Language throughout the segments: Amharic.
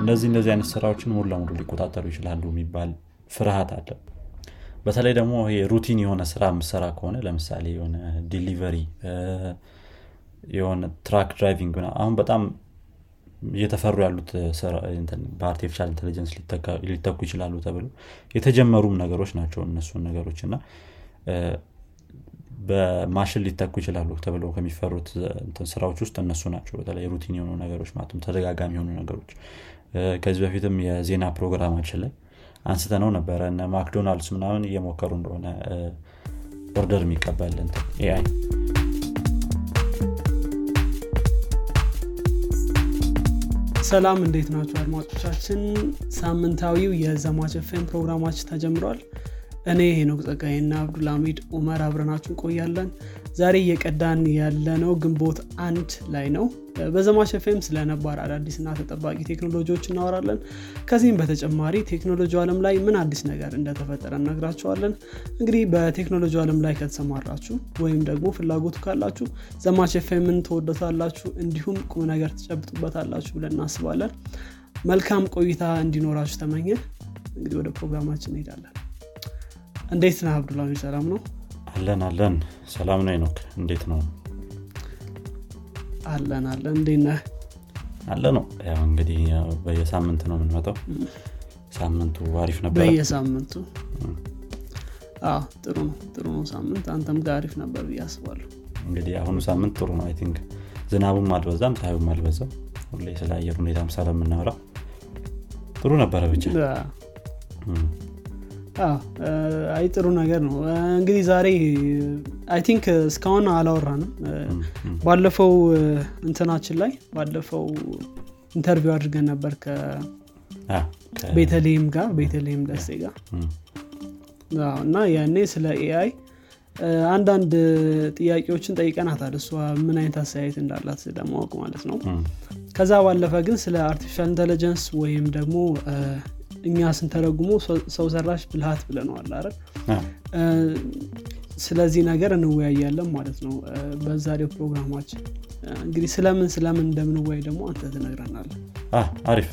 እንደዚህ እንደዚህ አይነት ስራዎችን ሙሉ ለሙሉ ሊቆጣጠሩ ይችላሉ የሚባል ፍርሃት አለ። በተለይ ደግሞ routine የሆነ ስራ የምሰራ ከሆነ ለምሳሌ የሆነ delivery የሆነ truck driving አሁን በጣም እየተፈሩ ያሉት በ artificial intelligence ሊተኩ ይችላሉ ተብሎ የተጀመሩም ነገሮች ናቸው እነሱን ነገሮች። እና በማሽን ሊተኩ ይችላሉ ተብሎ ከሚፈሩት ስራዎች ውስጥ እነሱ ናቸው በተለይ routine የሆኑ ነገሮች ማለትም ተደጋጋሚ የሆኑ ነገሮች ከዚህ በፊትም የዜና ፕሮግራማችን ላይ አንስተነው ነበረ። እነ ማክዶናልድስ ምናምን እየሞከሩ እንደሆነ order የሚቀበል AI ሰላም እንዴት ናችሁ አድማጮቻችን? ሳምንታዊው የዘማች ፕሮግራማችን ተጀምሯል። እኔ ሄኖክ ጸጋይና አብዱልሃሚድ ኡመር አብረናችሁ እንቆያለን ዛሬ እየቀዳን ያለነው ግንቦት አንድ ላይ ነው። በዘማች ኤፍኤም ስለ ነባር አዳዲስና ተጠባቂ ቴክኖሎጂዎች እናወራለን። ከዚህም በተጨማሪ ቴክኖሎጂ አለም ላይ ምን አዲስ ነገር እንደተፈጠረ እነግራቸዋለን እንግዲህ በቴክኖሎጂ አለም ላይ ከተሰማራችሁ ወይም ደግሞ ፍላጎቱ ካላችሁ ዘማች ኤፍኤምን ትወደታላችሁ እንዲሁም ቁም ነገር ትጨብጡበታላችሁ ብለን እናስባለን። መልካም ቆይታ እንዲኖራችሁ ተመኘን። እንግዲህ ወደ ፕሮግራማችን እንሄዳለን። እንዴት ነህ? አብዱላሚ ሰላም ነው አለን አለን። ሰላም ነው ሄኖክ እንዴት ነው? አለን አለን። እንዴት ነህ? አለ ነው። ያው እንግዲህ በየሳምንት ነው የምንመጣው። ሳምንቱ አሪፍ ነበር በየሳምንቱ? ጥሩ ነው ጥሩ ነው ሳምንት። አንተም ጋር አሪፍ ነበር ብዬ አስባለሁ። እንግዲህ አሁኑ ሳምንት ጥሩ ነው። I think ዝናቡም አልበዛም ፀሐዩም አልበዛም። ሁሌ ስለ አየር ሁኔታም ስለምናወራ ጥሩ ነበረ ብቻ አይ ጥሩ ነገር ነው። እንግዲህ ዛሬ I think እስካሁን አላወራንም። ባለፈው እንትናችን ላይ ባለፈው interview አድርገን ነበር ከቤተልሔም ጋር ቤተልሔም ደሴ ጋር። እና ያኔ ስለ AI አንዳንድ ጥያቄዎችን ጠይቀናታል። እሷ ምን አይነት አስተያየት እንዳላት ለማወቅ ማለት ነው። ከዛ ባለፈ ግን ስለ artificial intelligence ወይም ደግሞ እኛ ስንተረጉመው ሰው ሰራሽ ብልሃት ብለነዋል አይደል? ስለዚህ ነገር እንወያያለን ማለት ነው። በዛሬው ፕሮግራማችን። እንግዲህ ስለምን ስለምን እንደምንወያይ ደግሞ አንተ ትነግረናል አሪፍ።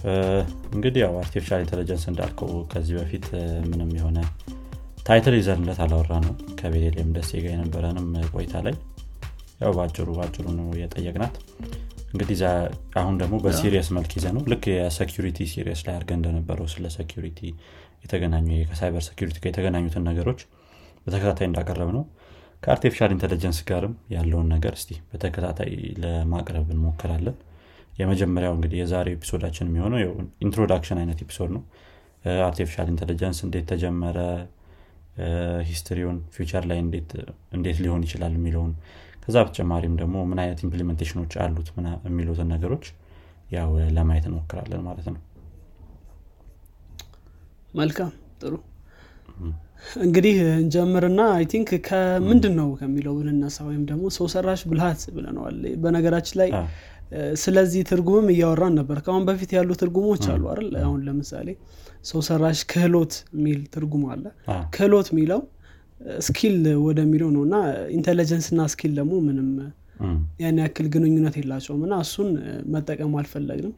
እንግዲህ ያው artificial intelligence እንዳልከው ከዚህ በፊት ምንም የሆነ title ይዘንለት አላወራነውም ከቤተልሔም ደሴ ጋር የነበረንም ቆይታ ላይ ያው በአጭሩ በአጭሩ ነው የጠየቅናት እንግዲህ አሁን ደግሞ በ series መልክ ይዘነው? ልክ የ security series ላይ አድርገን እንደነበረው ስለ security የተገናኙ ከ cyber security ጋር የተገናኙትን ነገሮች በተከታታይ እንዳቀረብነው። ከ artificial intelligence ጋርም ያለውን ነገር እስቲ በተከታታይ ለማቅረብ እንሞክራለን። የመጀመሪያው እንግዲህ የዛሬው episode ኣችን የሚሆነው introduction አይነት episode ነው። artificial intelligence እንዴት ተጀመረ? history ውን future ላይ እንዴት ሊሆን ይችላል የሚለውን ከዛ በተጨማሪም ደግሞ ምን አይነት implementation ኖች አሉት የሚሉትን ነገሮች ያው ለማየት እንሞክራለን ማለት ነው። መልካም ጥሩ። እንግዲህ እንጀምርና I think ከምንድን ነው ከሚለው ብንነሳ ወይም ደግሞ ሰው ሰራሽ ብልሃት ብለነዋል። በነገራችን ላይ ስለዚህ ትርጉምም እያወራን ነበር። ከአሁን በፊት ያሉ ትርጉሞች አሉ አይደል? አሁን ለምሳሌ ሰው ሰራሽ ክህሎት የሚል ትርጉም አለ። ክህሎት የሚለው skill ወደሚለው ነው። እና intelligence እና skill ደግሞ ምንም ያን ያክል ግንኙነት የላቸውም። እና እሱን መጠቀም አልፈለግንም።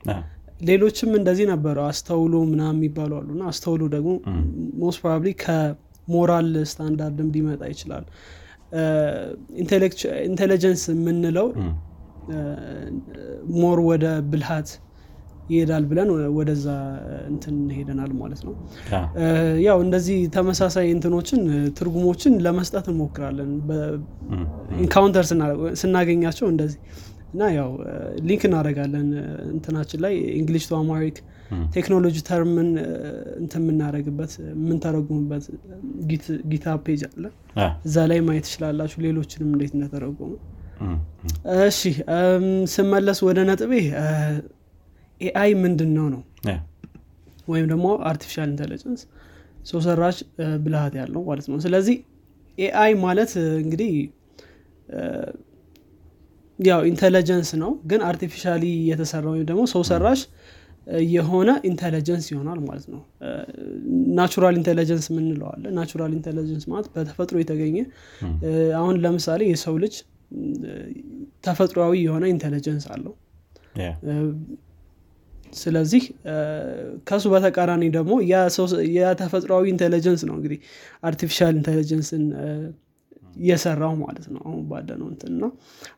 ሌሎችም እንደዚህ ነበረው አስተውሎት ምናምን የሚባሉ አሉ። እና አስተውሎት ደግሞ most probably ከ moral standard ም ሊመጣ ይችላል። intelligence የምንለው more ወደ ብልሃት ይሄዳል ብለን ወደዛ እንትን ሄደናል ማለት ነው። ያው እንደዚህ ተመሳሳይ እንትኖችን ትርጉሞችን ለመስጠት እንሞክራለን። encounter ስናገኛቸው እንደዚህ እና ያው link እናደረጋለን እንትናችን ላይ English to Amharic technology term ን እንትን የምናደረግበት የምንተረጉምበት GitHub page አለ። እዛ ላይ ማየት ትችላላችሁ። ሌሎችንም እንዴት እንደተረጎሙ። እሺ ስመለስ ወደ ነጥቤ AI ምንድን ነው? ነው ወይም ደግሞ artificial intelligence ሰው ሰራሽ ብልሃት ያለው ማለት ነው። ስለዚህ AI ማለት እንግዲህ ያው intelligence ነው። ግን artificially የተሰራ ወይም ደግሞ ሰው ሰራሽ የሆነ intelligence ይሆናል ማለት ነው። natural intelligence ምንለዋለ natural intelligence ማለት በተፈጥሮ የተገኘ አሁን ለምሳሌ የሰው ልጅ ተፈጥሯዊ የሆነ intelligence አለው ስለዚህ ከሱ በተቃራኒ ደግሞ የተፈጥሯዊ intelligence ነው እንግዲህ artificial intelligence ን እየሰራው ማለት ነው አሁን ባለ ነው እንትን ነው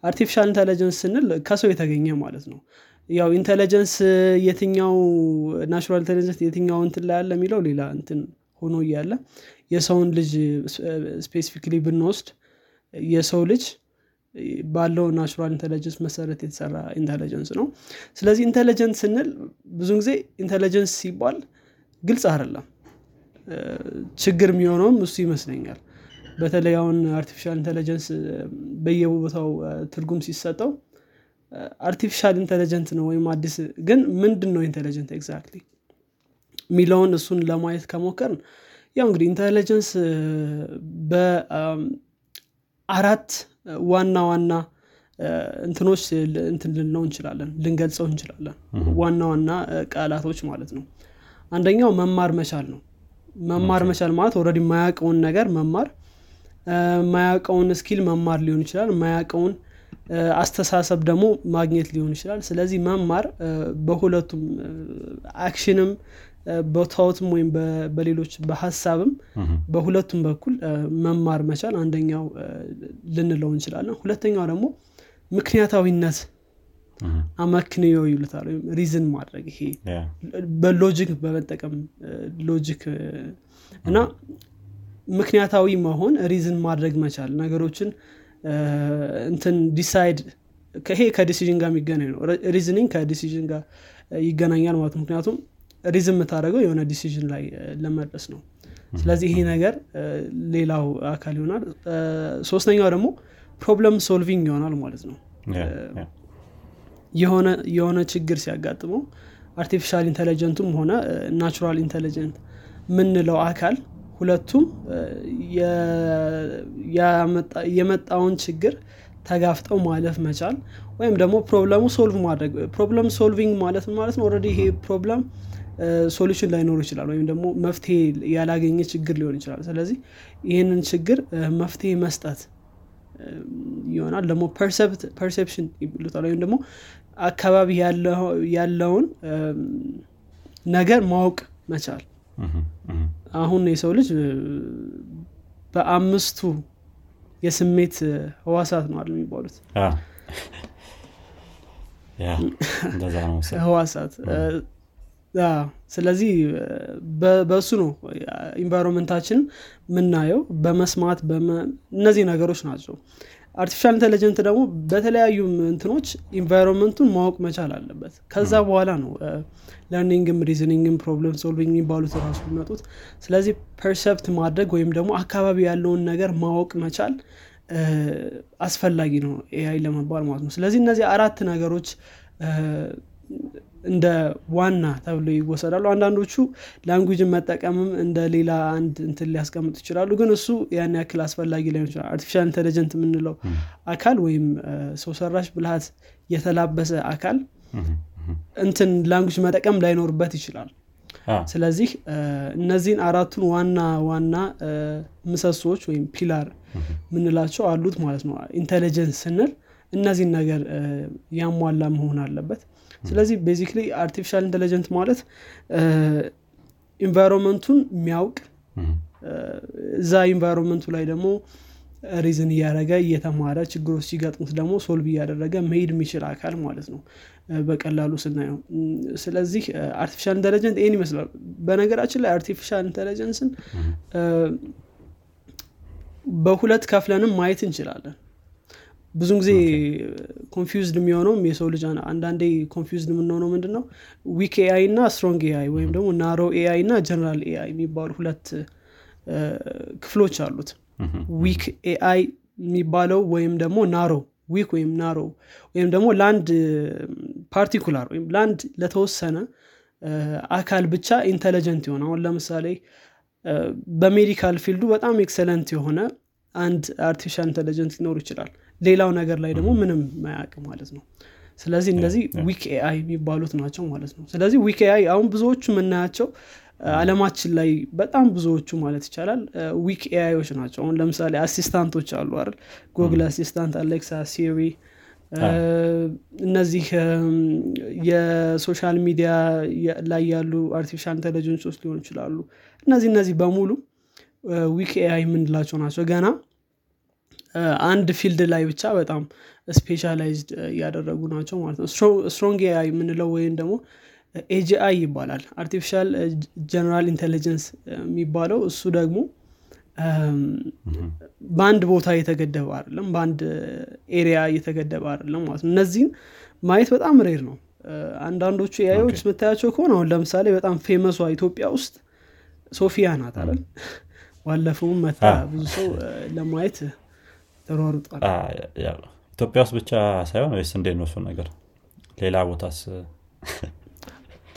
artificial intelligence ስንል ከሰው የተገኘ ማለት ነው። ያው intelligence የትኛው natural intelligence የትኛው እንትን ላይ ያለ የሚለው ሌላ እንትን ሆኖ እያለ የሰውን ልጅ specifically ብንወስድ የሰው ልጅ ባለው natural intelligence መሰረት የተሰራ intelligence ነው። ስለዚህ intelligence ስንል ብዙ ጊዜ intelligence ሲባል ግልጽ አይደለም። ችግር የሚሆነውም እሱ ይመስለኛል። በተለይ አሁን artificial intelligence በየቦታው ትርጉም ሲሰጠው artificial intelligent ነው ወይም አዲስ ግን ምንድን ነው intelligent exactly? የሚለውን እሱን ለማየት ከሞከርን ያው እንግዲህ intelligence በአራት ዋና ዋና እንትኖች እንትን ልንለው እንችላለን ልንገልጸው እንችላለን። ዋና ዋና ቃላቶች ማለት ነው። አንደኛው መማር መቻል ነው። መማር መቻል ማለት already የማያውቀውን ነገር መማር ማያውቀውን skill መማር ሊሆን ይችላል። ማያውቀውን አስተሳሰብ ደግሞ ማግኘት ሊሆን ይችላል። ስለዚህ መማር በሁለቱም action ም በታወትም ወይም በሌሎች በሀሳብም በሁለቱም በኩል መማር መቻል አንደኛው ልንለው እንችላለን። ሁለተኛው ደግሞ ምክንያታዊነት አመክንዮ ይሉታል ወይም reason ማድረግ ይሄ በ logic በመጠቀም logic እና ምክንያታዊ መሆን reason ማድረግ መቻል ነገሮችን እንትን decide ይሄ ከ decision ጋር የሚገናኝ ነው። reasoning ከ decision ጋር ይገናኛል ማለት ምክንያቱም reason የምታደርገው የሆነ decision ላይ ለመድረስ ነው። ስለዚህ ይሄ ነገር ሌላው አካል ይሆናል። ሶስተኛው ደግሞ problem solving ይሆናል ማለት ነው። የሆነ ችግር ሲያጋጥመው artificial intelligent ኡም ሆነ natural intelligent ምንለው አካል ሁለቱም የመጣውን ችግር ተጋፍጠው ማለፍ መቻል ወይም ደግሞ problem ኡ solve ማድረግ problem solving ማለት ማለት ነው? already ይሄ problem solution ላይኖሩ ይችላል ወይም ደግሞ መፍትሄ ያላገኘ ችግር ሊሆን ይችላል። ስለዚህ ይህንን ችግር መፍትሄ መስጠት ይሆናል። ደግሞ perception ይሉታል ወይም ደግሞ አካባቢ ያለውን ነገር ማወቅ መቻል። አሁን የሰው ልጅ በአምስቱ የስሜት ህዋሳት ነው አይደል የሚባሉት? ህዋሳት ስለዚህ በእሱ ነው environment ኣችን የምናየው በመስማት እነዚህ ነገሮች ናቸው። artificial intelligent ደግሞ በተለያዩ እንትኖች environment ኡን ማወቅ መቻል አለበት። ከዛ በኋላ ነው learning ም reasoning ም problem solving የሚባሉት ራሱ የሚመጡት። ስለዚህ percept ማድረግ ወይም ደግሞ አካባቢ ያለውን ነገር ማወቅ መቻል አስፈላጊ ነው AI ለመባል ማለት ነው። ስለዚህ እነዚህ አራት ነገሮች እንደ ዋና ተብሎ ይወሰዳሉ። አንዳንዶቹ ላንጉጅን መጠቀምም እንደ ሌላ አንድ እንትን ሊያስቀምጡ ይችላሉ። ግን እሱ ያን ያክል አስፈላጊ ላይሆን ይችላል። artificial intelligent የምንለው አካል ወይም ሰው ሰራሽ ብልሃት የተላበሰ አካል እንትን language መጠቀም ላይኖርበት ይችላል። ስለዚህ እነዚህን አራቱን ዋና ዋና ምሰሶዎች ወይም pillar ምንላቸው አሉት ማለት ነው። intelligence ስንል እነዚህን ነገር ያሟላ መሆን አለበት ስለዚህ basically artificial intelligent ማለት environment ኡን የሚያውቅ እዛ environment ኡ ላይ ደግሞ reason እያደረገ እየተማረ ችግሮች ሲገጥሙት ደግሞ solve እያደረገ መሄድ የሚችል አካል ማለት ነው። በቀላሉ ስናየው። ስለዚህ artificial intelligent ይህን ይመስላል። በነገራችን ላይ artificial intelligence ን በሁለት ከፍለንም ማየት እንችላለን ብዙን ጊዜ confused የሚሆነውም የሰው ልጅ አንዳንዴ confused የምንሆነው ምንድን ነው weak AI እና strong AI ወይም ደግሞ narrow AI እና general AI የሚባሉ ሁለት ክፍሎች አሉት። weak AI የሚባለው ወይም ደግሞ narrow weak ወይም narrow ወይም ደግሞ ለአንድ particular ወይም ለአንድ ለተወሰነ አካል ብቻ intelligent የሆነ አሁን ለምሳሌ በ medical field ኡ በጣም excellent የሆነ አንድ artificial intelligent ሊኖር ይችላል ሌላው ነገር ላይ ደግሞ ምንም ማያቅ ማለት ነው። ስለዚህ እነዚህ weak AI የሚባሉት ናቸው ማለት ነው። ስለዚህ weak AI አሁን ብዙዎቹ የምናያቸው አለማችን ላይ በጣም ብዙዎቹ ማለት ይቻላል weak AI ዮች ናቸው። አሁን ለምሳሌ assistant ኦች አሉ አይደል? ጉግል assistant አሌክሳ ሲሪ እነዚህ የ social media ላይ ያሉ artificial intelligence ኦች ሊሆኑ ይችላሉ። እነዚህ እነዚህ በሙሉ weak AI የምንላቸው ናቸው። ገና አንድ field ላይ ብቻ በጣም specialized እያደረጉ ናቸው ማለት ነው። strong AI የምንለው ወይም ደግሞ AGI ይባላል። Artificial general intelligence የሚባለው እሱ ደግሞ በአንድ ቦታ እየተገደበ አይደለም በአንድ area እየተገደበ አይደለም ማለት ነው። እነዚህን ማየት በጣም rare ነው። አንዳንዶቹ AI ዮች የምታያቸው ከሆነ አሁን ለምሳሌ በጣም famous ኧ ኢትዮጵያ ውስጥ ሶፊያ ናት አለን ባለፈውም መታ ብዙ ሰው ለማየት ተሯሩጧል ኢትዮጵያ ውስጥ ብቻ ሳይሆን ወይስ እንዴት ነው ነገር? ሌላ ቦታስ?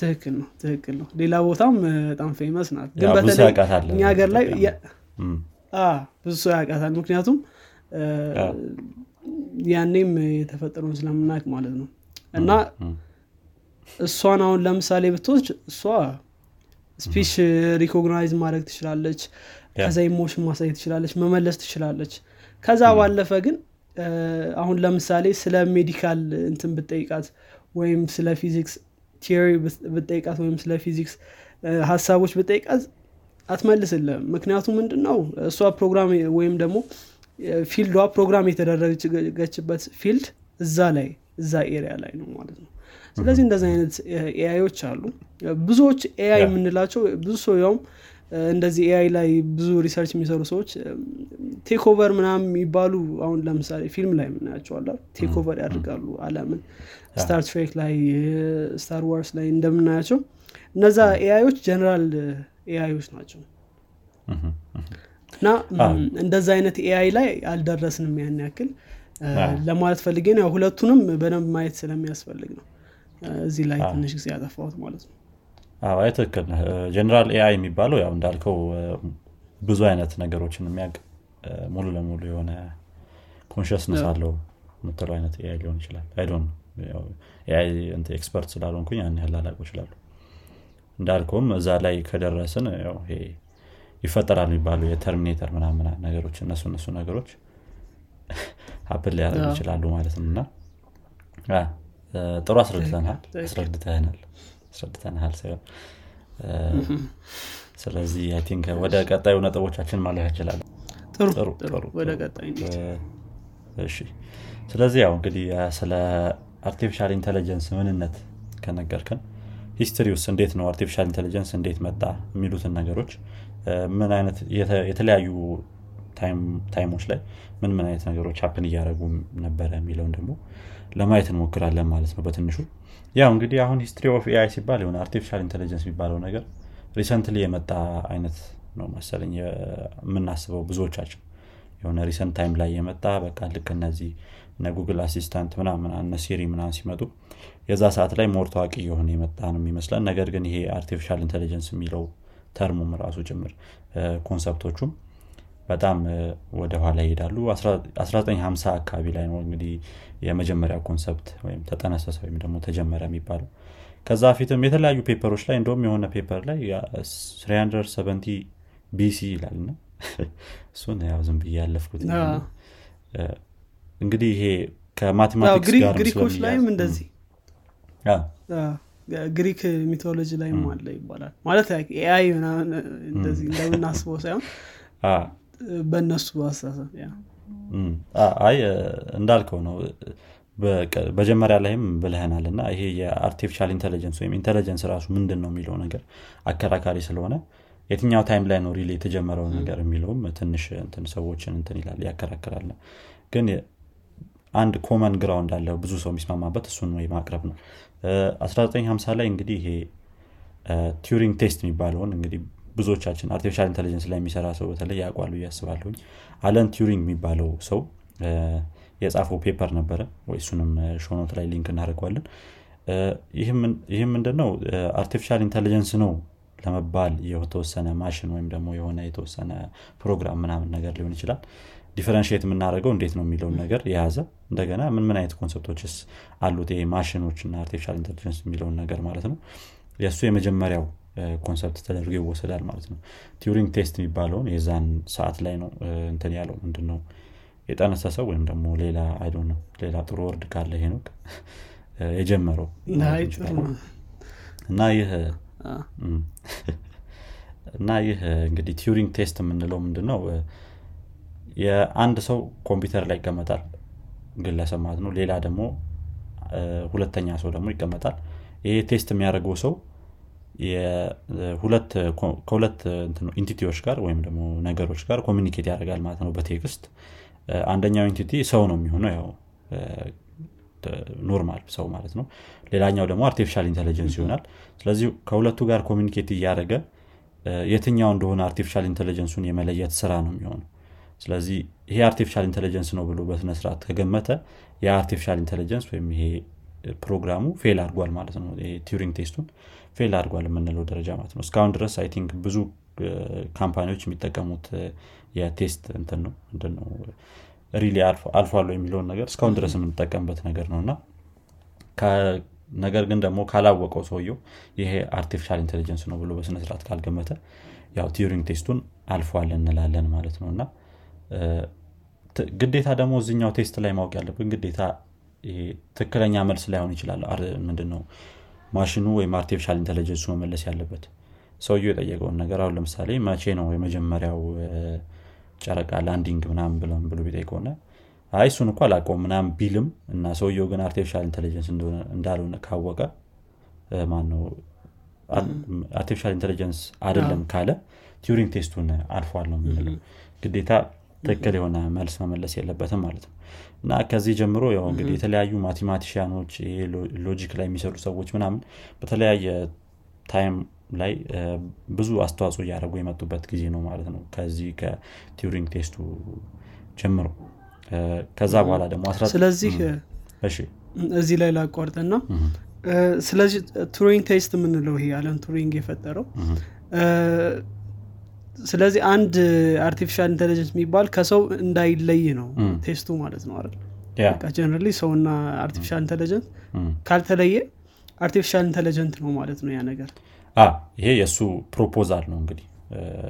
ትክክል ነው ትክክል ነው። ሌላ ቦታም በጣም famous ናት። ግን በተለይ እኛ ሀገር ላይ ብዙ ሰው ያውቃታል። ምክንያቱም ያኔም የተፈጠረውን ስለምናቅ ማለት ነው። እና እሷን አሁን ለምሳሌ ብትወስድ እሷ speech recognize ማድረግ ትችላለች። ከዛ emotion ማሳየት ትችላለች መመለስ ትችላለች ከዛ ባለፈ ግን አሁን ለምሳሌ ስለ medical እንትን ብጠይቃት ወይም ስለ physics theory ብጠይቃት ወይም ስለ ፊዚክስ ሀሳቦች ብጠይቃት አትመልስልም ምክንያቱ ምንድን ነው እሷ ፕሮግራም ወይም ደግሞ field ኧ program የተደረገችበት field እዛ ላይ እዛ area ላይ ነው ማለት ነው። ስለዚህ እንደዚህ አይነት AI ዮች አሉ። ብዙዎች AI የምንላቸው ብዙ ሰው ያውም እንደዚህ AI ላይ ብዙ research የሚሰሩ ሰዎች takeover ምናምን የሚባሉ አሁን ለምሳሌ ፊልም ላይ የምናያቸው አለ takeover ያደርጋሉ አለምን ስታር ትሬክ ላይ ስታር ዋርስ ላይ እንደምናያቸው እነዛ AI ዮች general AI ዮች ናቸው እና እንደዛ አይነት AI ላይ አልደረስንም ያን ያክል ለማለት ፈልጌ ሁለቱንም በደንብ ማየት ስለሚያስፈልግ ነው እዚህ ላይ ትንሽ ጊዜ ያጠፋሁት ማለት ነው አይ ትክክል general AI የሚባለው ያው እንዳልከው ብዙ አይነት ነገሮችን የሚያውቅ ሙሉ ለሙሉ የሆነ consciousness አለው የምትለው አይነት AI ሊሆን ይችላል። I don't AI expert ስላልሆንኩኝ ያን ያህል አላውቅ ይችላሉ። እንዳልከውም እዛ ላይ ከደረስን ይፈጠራል የሚባሉ የተርሚኔተር ምናምን ነገሮች እነሱ እነሱ ነገሮች happen ሊያደርጉ ይችላሉ ማለት ነው። እና ጥሩ አስረድተናል። አስረድተናል አስረድተናል ሳይሆን ስለዚህ think ወደ ቀጣዩ ነጥቦቻችን ማለፍ እንችላለን እሺ። ስለዚህ ያው እንግዲህ ስለ artificial intelligence ምንነት ከነገርከን history ውስጥ እንዴት ነው artificial intelligence እንዴት መጣ የሚሉትን ነገሮች ምን አይነት የተለያዩ time ኦች ላይ ምን ምን አይነት ነገሮች happen እያደረጉ ነበረ የሚለውን ደግሞ ለማየት እንሞክራለን ማለት ነው በትንሹ ያው እንግዲህ አሁን history of AI ሲባል የሆነ artificial intelligence የሚባለው ነገር recently የመጣ አይነት ነው መሰለኝ የምናስበው ብዙዎቻችን። የሆነ recent time ላይ የመጣ በቃ ልክ እነዚህ እነ ጉግል assistant ምናምን እነ ሲሪ ምናምን ሲመጡ የዛ ሰዓት ላይ more ታዋቂ የሆነ የመጣ ነው የሚመስለን። ነገር ግን ይሄ artificial intelligence የሚለው term ኡም ራሱ ጭምር concept ኦቹም በጣም ወደኋላ ይሄዳሉ። 1950 አካባቢ ላይ ነው እንግዲህ የመጀመሪያ concept ወይም ተጠነሰሰ ወይም ደግሞ ተጀመረ የሚባለው። ከዛ ፊትም የተለያዩ paper ኦች ላይ እንደውም የሆነ paper ላይ 370 BC ይላል ና እሱን ያው ዝም ብዬ ያለፍኩት እንግዲህ ይሄ ከ mathematics ጋር ግሪኮች ላይም እንደዚህ። Greek mythology ላይም አለ ይባላል። ማለት AI ምናምን እንደዚህ እንደምናስበው ሳይሆን በእነሱ አስተሳሰብ። አይ እንዳልከው ነው። መጀመሪያ ላይም ብለህናል እና ይሄ የ artificial intelligence ወይም intelligence ራሱ ምንድን ነው የሚለው ነገር አከራካሪ ስለሆነ የትኛው time ላይ ነው really የተጀመረው ነገር የሚለውም ትንሽ እንትን ሰዎችን እንትን ይላል ያከራክራል። ግን አንድ common ground አለ ብዙ ሰው የሚስማማበት እሱን ነው ማቅረብ ነው። 1950 ላይ እንግዲህ ይሄ Turing test የሚባለውን እንግዲህ ብዙዎቻችን artificial intelligence ላይ የሚሰራ ሰው በተለይ ያውቋል ብዬ አስባለሁኝ አለን ቱሪንግ የሚባለው ሰው የጻፈው paper ነበረ። ወይ እሱንም show note ላይ link እናደርገዋለን። ይህም ምንድነው? artificial intelligence ነው ለመባል የተወሰነ ማሽን ወይም ደግሞ የሆነ የተወሰነ ፕሮግራም ምናምን ነገር ሊሆን ይችላል። differentiate የምናደርገው እንዴት ነው የሚለውን ነገር የያዘ እንደገና ምን ምን አይነት concept ኦችስ አሉት? ይሄ ማሽኖች እና artificial intelligence የሚለውን ነገር ማለት ነው። የእሱ የመጀመሪያው concept ተደርጎ ይወሰዳል ማለት ነው። Turing test የሚባለውን የዛን ሰዓት ላይ ነው እንትን ያለው ምንድነው? የጠነሰሰው ወይም ደግሞ ሌላ I don't know ሌላ ጥሩ word ካለ ሄኖክ የጀመረው እና ይህ እና ይህ እንግዲህ Turing test የምንለው ምንድነው? የአንድ ሰው ኮምፒውተር ላይ ይቀመጣል ግለሰብ ማለት ነው። ሌላ ደግሞ ሁለተኛ ሰው ደግሞ ይቀመጣል። ይሄ test የሚያደርገው ሰው ከሁለት entity ዎች ጋር ወይም ደግሞ ነገሮች ጋር communicate ያደርጋል ማለት ነው በ text። አንደኛው entity ሰው ነው የሚሆነው ያው normal ሰው ማለት ነው። ሌላኛው ደግሞ artificial intelligence ይሆናል። ስለዚህ ከሁለቱ ጋር communicate እያደረገ የትኛው እንደሆነ artificial intelligence ኡን የመለየት ስራ ነው የሚሆነው። ስለዚህ ይሄ artificial intelligence ነው ብሎ በስነስርዓት ከገመተ የ artificial intelligence ወይም ይሄ ፕሮግራሙ fail አድርጓል ማለት ነው። Turing test ኡን fail አድርጓል የምንለው ደረጃ ማለት ነው። እስካሁን ድረስ I think ብዙ company ዎች የሚጠቀሙት የ test እንትን ነው ምንድነው really አልፏል የሚለውን ነገር እስካሁን ድረስ የምንጠቀምበት ነገር ነው። እና ነገር ግን ደግሞ ካላወቀው ሰውየው ይሄ artificial intelligence ነው ብሎ በስነስርዓት ካልገመተ ያው Turing test ኡን አልፏል እንላለን ማለት ነው። እና ግዴታ ደግሞ እዚኛው test ላይ ማወቅ ያለብን ግዴታ ትክክለኛ መልስ ላይሆን ይችላል። ምንድን ነው ማሽኑ ወይም artificial intelligence ኡ መመለስ ያለበት። ሰውየው የጠየቀውን ነገር አሁን ለምሳሌ መቼ ነው የመጀመሪያው ጨረቃ landing ምናምን ብለን ብሎ ከሆነ አይ እሱን እኮ አላውቀውም ምናምን ቢልም እና ሰውየው ግን artificial intelligence እንዳልሆነ ካወቀ ማነው artificial intelligence አይደለም ካለ Turing test ኡን አልፏል ነው የምንለው። ግዴታ ትክክል የሆነ መልስ መመለስ የለበትም ማለት ነው እና ከዚህ ጀምሮ ያው እንግዲህ የተለያዩ mathematician ኦች logic ላይ የሚሰሩ ሰዎች ምናምን በተለያየ time ላይ ብዙ አስተዋጽኦ እያደረጉ የመጡበት ጊዜ ነው ማለት ነው። ከዚህ ከ Turing test ኡ ጀምሮ። ከዛ በኋላ ደግሞ ስለዚህ እዚህ ላይ ላቋርጥና ስለዚህ Turing test የምንለው ይሄ አለን ቱሪንግ የፈጠረው ስለዚህ አንድ artificial intelligence የሚባል ከሰው እንዳይለይ ነው test ኡ ማለት ነው አይደል? generally ሰውና artificial intelligence ካልተለየ artificial intelligent ነው ማለት ነው ያ ነገር። ይሄ የእሱ proposal ነው እንግዲህ።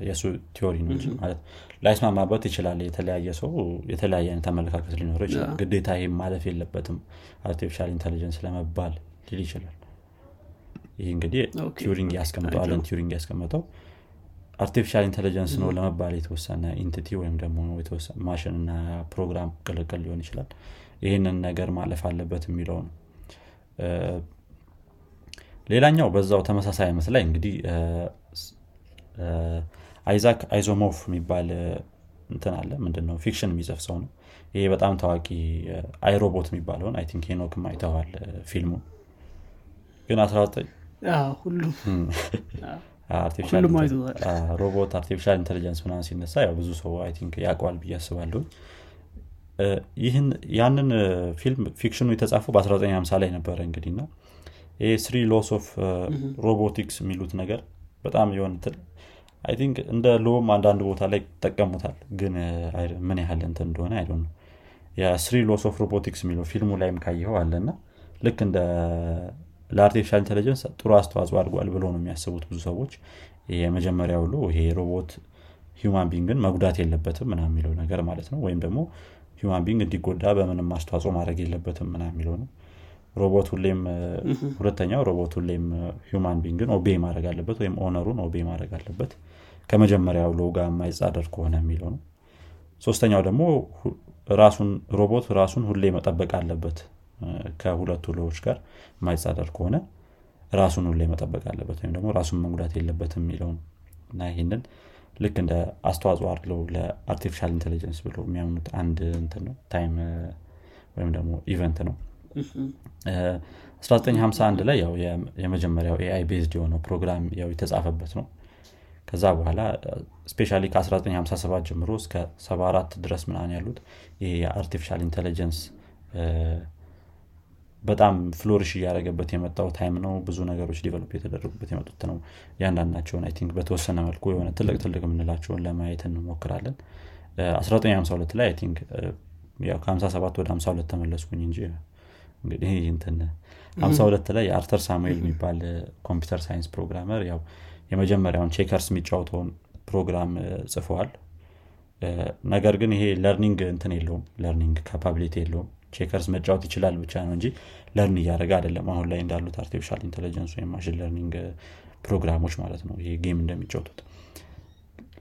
የእሱ theory ነው ማለት ላይስማማበት ይችላል። የተለያየ ሰው የተለያየ አይነት አመለካከት ሊኖረው ይችላል። ግዴታ ይህ ማለፍ የለበትም artificial intelligence ለመባል ሊል ይችላል። ይህ እንግዲህ ቲዩሪንግ ያስቀምጠው አለን ቲዩሪንግ ያስቀምጠው artificial intelligence ነው ለመባል የተወሰነ entity ወይም ደግሞ ማሽን እና ፕሮግራም ቅልቅል ሊሆን ይችላል። ይህንን ነገር ማለፍ አለበት የሚለው ነው። ሌላኛው በዛው ተመሳሳይ አይነት ላይ እንግዲህ አይዛክ አሲሞቭ የሚባል እንትን አለ። ምንድነው? fiction የሚጽፍ ሰው ነው። ይሄ በጣም ታዋቂ I, Robot የሚባለውን I think ሄኖክም አይተዋል ፊልሙን። ግን 19 ሮቦት artificial intelligence ምናምን ሲነሳ ያው ብዙ ሰው I think ያውቀዋል ብዬ አስባለሁ ያንን ፊልም fiction ኡ የተጻፈው በ1950 ላይ ነበረ እንግዲህ ና ይሄ three laws of robotics የሚሉት ነገር በጣም የሆን I think እንደ law ም አንዳንድ ቦታ ላይ ይጠቀሙታል ግን ምን ያህል እንትን እንደሆነ አይ ነው የ three laws of robotics የሚለው ፊልሙ ላይም ካየኸው አለና ልክ እንደ ለ artificial intelligence ጥሩ አስተዋጽኦ አድርጓል ብሎ ነው የሚያስቡት ብዙ ሰዎች። የመጀመሪያ ብሎ ይሄ ሮቦት human being ን መጉዳት የለበትም ምናምን የሚለው ነገር ማለት ነው። ወይም ደግሞ human being እንዲጎዳ በምንም አስተዋጽኦ ማድረግ የለበትም ምናምን የሚለው ነው። ሮቦት ሁሌም ሁለተኛው ሮቦት ሁሌም human being ን obey ማድረግ አለበት ወይም owner ኡን obey ማድረግ አለበት። ከመጀመሪያው law ጋር የማይጻረር ከሆነ የሚለው ነው። ሶስተኛው ደግሞ ራሱን ሮቦት ራሱን ሁሌ መጠበቅ አለበት ከሁለቱ law ዎች ጋር የማይጻረር ከሆነ ራሱን ሁሌ መጠበቅ አለበት ወይም ደግሞ ራሱን መጉዳት የለበትም የሚለውን እና ይህንን ልክ እንደ አስተዋጽኦ አድርገው ለ artificial intelligence ብሎ የሚያምኑት አንድ እንትን ነው time ወይም ደግሞ event ነው። 1951 ላይ ያው የመጀመሪያው AI based የሆነው ፕሮግራም ያው የተጻፈበት ነው። ከዛ በኋላ especially ከ1957 ጀምሮ እስከ 74 ድረስ ምናምን ያሉት ይሄ የ artificial intelligence በጣም flourish እያደረገበት የመጣው time ነው። ብዙ ነገሮች develop የተደረጉበት የመጡት ነው። እያንዳንዳቸውን I think በተወሰነ መልኩ የሆነ ትልቅ ትልቅ የምንላቸውን ለማየት እንሞክራለን። 1952 ላይ think ከ57 ወደ 52 ተመለስኩኝ እንጂ እንግዲህ እንትን 52 ላይ የአርተር ሳሙኤል የሚባል computer science programmer ያው የመጀመሪያውን checkers የሚጫወተውን ፕሮግራም ጽፈዋል። ነገር ግን ይሄ learning እንትን የለውም። learning capability የለውም checkers መጫወት ይችላል ብቻ ነው እንጂ learn እያደረገ አይደለም። አሁን ላይ እንዳሉት artificial intelligence ወይም machine learning ፕሮግራሞች ማለት ነው ይሄ game እንደሚጫወቱት።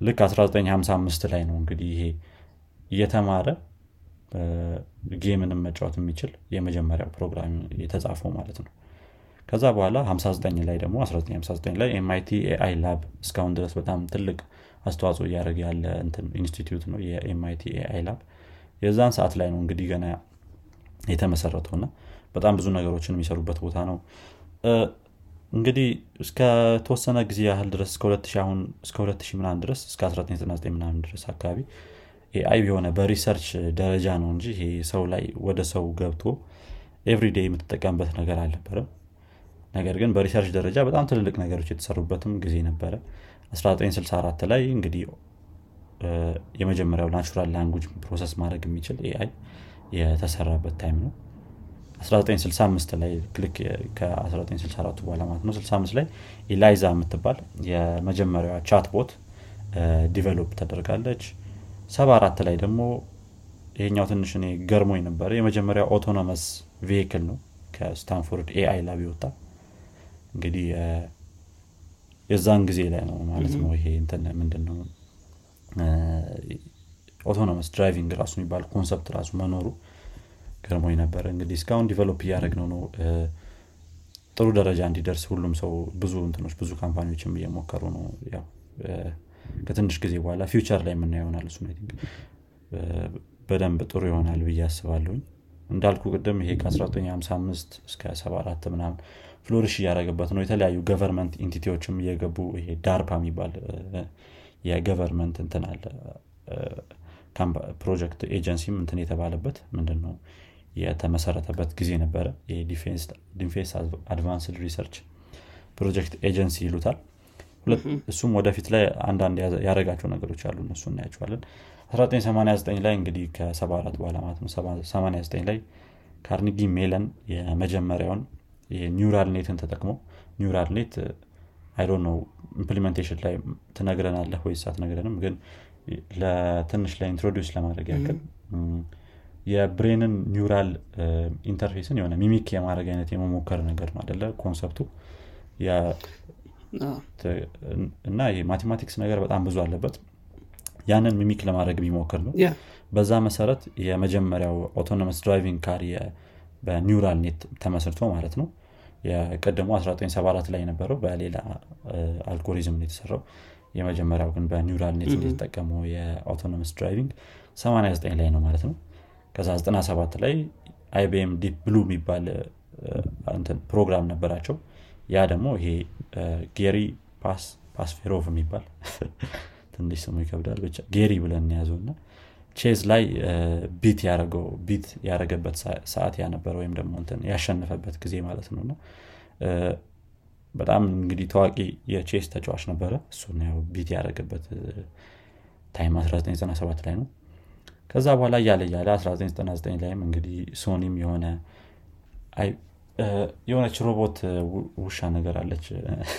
ልክ 1955 ላይ ነው እንግዲህ ይሄ እየተማረ game ንም መጫወት የሚችል የመጀመሪያው ፕሮግራም የተጻፈው ማለት ነው። ከዛ በኋላ 59 ላይ ደግሞ 1959 ላይ MIT AI Lab እስካሁን ድረስ በጣም ትልቅ አስተዋጽኦ እያደረገ ያለ ኢንስቲትዩት ነው የ MIT AI Lab የዛን ሰዓት ላይ ነው እንግዲህ ገና የተመሰረተው እና በጣም ብዙ ነገሮችን የሚሰሩበት ቦታ ነው። እንግዲህ እስከተወሰነ ጊዜ ያህል ድረስ እስከ 2000 አሁን እስከ 2000 ምናምን ድረስ እስከ 1999 ምናምን ድረስ አካባቢ AI የሆነ በ research ደረጃ ነው እንጂ ይሄ ሰው ላይ ወደ ሰው ገብቶ everyday የምትጠቀምበት ነገር አልነበረም። ነገር ግን በ research ደረጃ በጣም ትልልቅ ነገሮች የተሰሩበትም ጊዜ ነበረ። 1964 ላይ እንግዲህ የመጀመሪያው natural language process ማድረግ የሚችል AI የተሰራበት time ነው። 1965 ላይ ልክ ከ1964 በኋላ ማለት ነው። 65 ላይ ኢላይዛ የምትባል የመጀመሪያዋ chatbot develop ተደርጋለች። 74 ላይ ደግሞ ይሄኛው ትንሽ እኔ ገርሞኝ ነበረ የመጀመሪያ autonomous vehicle ነው። ከ Stanford AI lab የወጣ እንግዲህ የዛን ጊዜ ላይ ነው ማለት ነው። ይሄ ምንድን ነው autonomous driving ራሱ የሚባል concept ራሱ መኖሩ ገርሞኝ ነበረ እንግዲህ እስካሁን develop እያደረግነው ነው። ጥሩ ደረጃ እንዲደርስ ሁሉም ሰው ብዙ እንትኖች ብዙ company ዎችም እየሞከሩ ነው። ያው ከትንሽ ጊዜ በኋላ future ላይ የምናየው ይሆናል እሱ በደንብ ጥሩ ይሆናል ብዬ አስባለሁኝ። እንዳልኩ ቅድም ይሄ ከ1955 እስከ 74 ምናምን flourish እያደረገበት ነው። የተለያዩ government entity ዎችም እየገቡ ይሄ DARPA የሚባል የ government እንትን አለ project agency ም እንትን የተባለበት ምንድን ነው የተመሰረተበት ጊዜ ነበረ። Defense Advanced Research Project Agency ይሉታል። እሱም ወደፊት ላይ አንዳንድ ያደረጋቸው ነገሮች አሉ። እነሱ እናያቸዋለን። 1989 ላይ እንግዲህ ከ74 በኋላ ማለት ነው 89 ላይ Carnegie Mellon የመጀመሪያውን neural net ን ተጠቅሞ neural net ያው implementation ላይ ትነግረናለህ ወይስ አትነግረንም? ግን ለትንሽ ላይ introduce ለማድረግ ያክል። የ brain ን neural interface ን የሆነ mimic የማድረግ አይነት የመሞከር ነገር ነው አደለ concept ኡ? እና mathematics ነገር በጣም ብዙ አለበት። ያንን mimic ለማድረግ ቢሞክር ነው። በዛ መሰረት የመጀመሪያው autonomous driving car በ neural net ተመስርቶ ማለት ነው። የቀደሙ 1974 ላይ የነበረው በሌላ አልጎሪዝም የተሰራው የመጀመሪያው ግን በ neural net የተጠቀመው የ autonomous driving 89 ላይ ነው ማለት ነው። ከዛ 97 ላይ IBM Deep Blue የሚባል ፕሮግራም ነበራቸው። ያ ደግሞ ይሄ ጌሪ ካስፓሮቭ የሚባል ትንሽ ስሙ ይከብዳል። ብቻ ጌሪ ብለን ያዘው እና ቼዝ ላይ beat ያደረገው beat ያደረገበት ሰዓት ነበረ ወይም ደግሞ ያሸነፈበት ጊዜ ማለት ነው። ነው በጣም እንግዲህ ታዋቂ የቼስ ተጫዋች ነበረ። እሱን ያው beat ያደረገበት time 1997 ላይ ነው። ከዛ በኋላ እያለ እያለ 1999 ላይም እንግዲህ ሶኒም የሆነ የሆነች ሮቦት ውሻ ነገር አለች።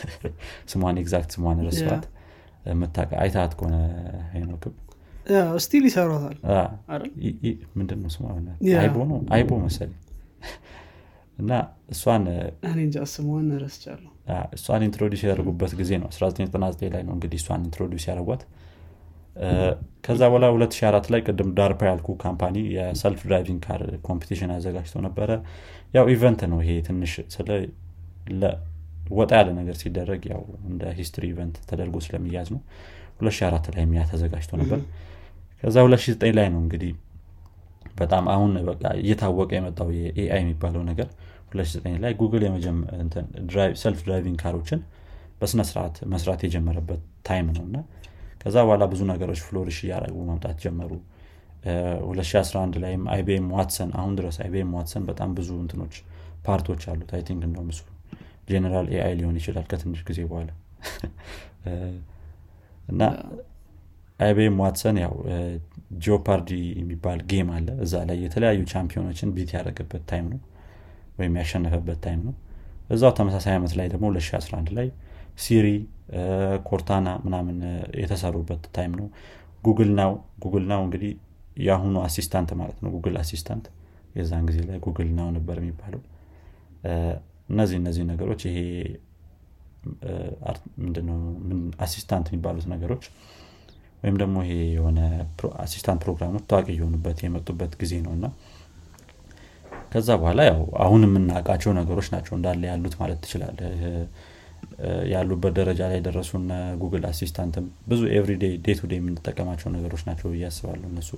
ስሟን exact ስሟን ረስዋት የምታቀ አይታት ከሆነ ሄኖክም። still ይሰሯታል። ምንድነው ስሟ? አይቦ ነው? አይቦ መሰለኝ እና እሷን እንጃ ስሟን ረስቻለሁ። እሷን introduce ያደረጉበት ጊዜ ነው። 1999 ላይ ነው እንግዲህ እሷን introduce ያደረጓት ከዛ በኋላ 2004 ላይ ቅድም DARPA ያልኩ company የ self driving car competition አዘጋጅቶ ነበረ። ያው event ነው ይሄ ትንሽ ስለ ወጣ ያለ ነገር ሲደረግ ያው እንደ history event ተደርጎ ስለሚያዝ ነው። 2004 ላይ የሚያ ተዘጋጅቶ ነበር። ከዛ 2009 ላይ ነው እንግዲህ በጣም አሁን እየታወቀ የመጣው የ AI የሚባለው ነገር 2009 ላይ Google self driving car ኦችን በስነስርዓት መስራት የጀመረበት time ነው እና ከዛ በኋላ ብዙ ነገሮች flourish እያደረጉ መምጣት ጀመሩ። 2011 ላይም IBM Watson አሁን ድረስ IBM Watson በጣም ብዙ እንትኖች part ኦች አሉት። I think እንደውም እሱ general AI ሊሆን ይችላል ከትንሽ ጊዜ በኋላ። እና IBM Watson ያው Jeopardy የሚባል game አለ። እዛ ላይ የተለያዩ champion ኦችን beat ያደረገበት time ነው ወይም ያሸነፈበት time ነው። እዛው ተመሳሳይ ዓመት ላይ ደግሞ 2011 ላይ Siri Cortana ምናምን የተሰሩበት time ነው። Google Now Google Now እንግዲህ የአሁኑ assistant ማለት ነው። Google Assistant የዛን ጊዜ ላይ Google Now ነበር የሚባለው። እነዚህ እነዚህ ነገሮች ይሄ assistant የሚባሉት ነገሮች ወይም ደግሞ ይሄ የሆነ assistant ፕሮግራሞች ታዋቂ የሆኑበት የመጡበት ጊዜ ነው እና ከዛ በኋላ ያው አሁን የምናውቃቸው ነገሮች ናቸው እንዳለ ያሉት ማለት ትችላለ ያሉበት ደረጃ ላይ የደረሱና Google Assistant ም ብዙ everyday day to የምንጠቀማቸው ነገሮች ናቸው ብዬ አስባለሁ እነሱ።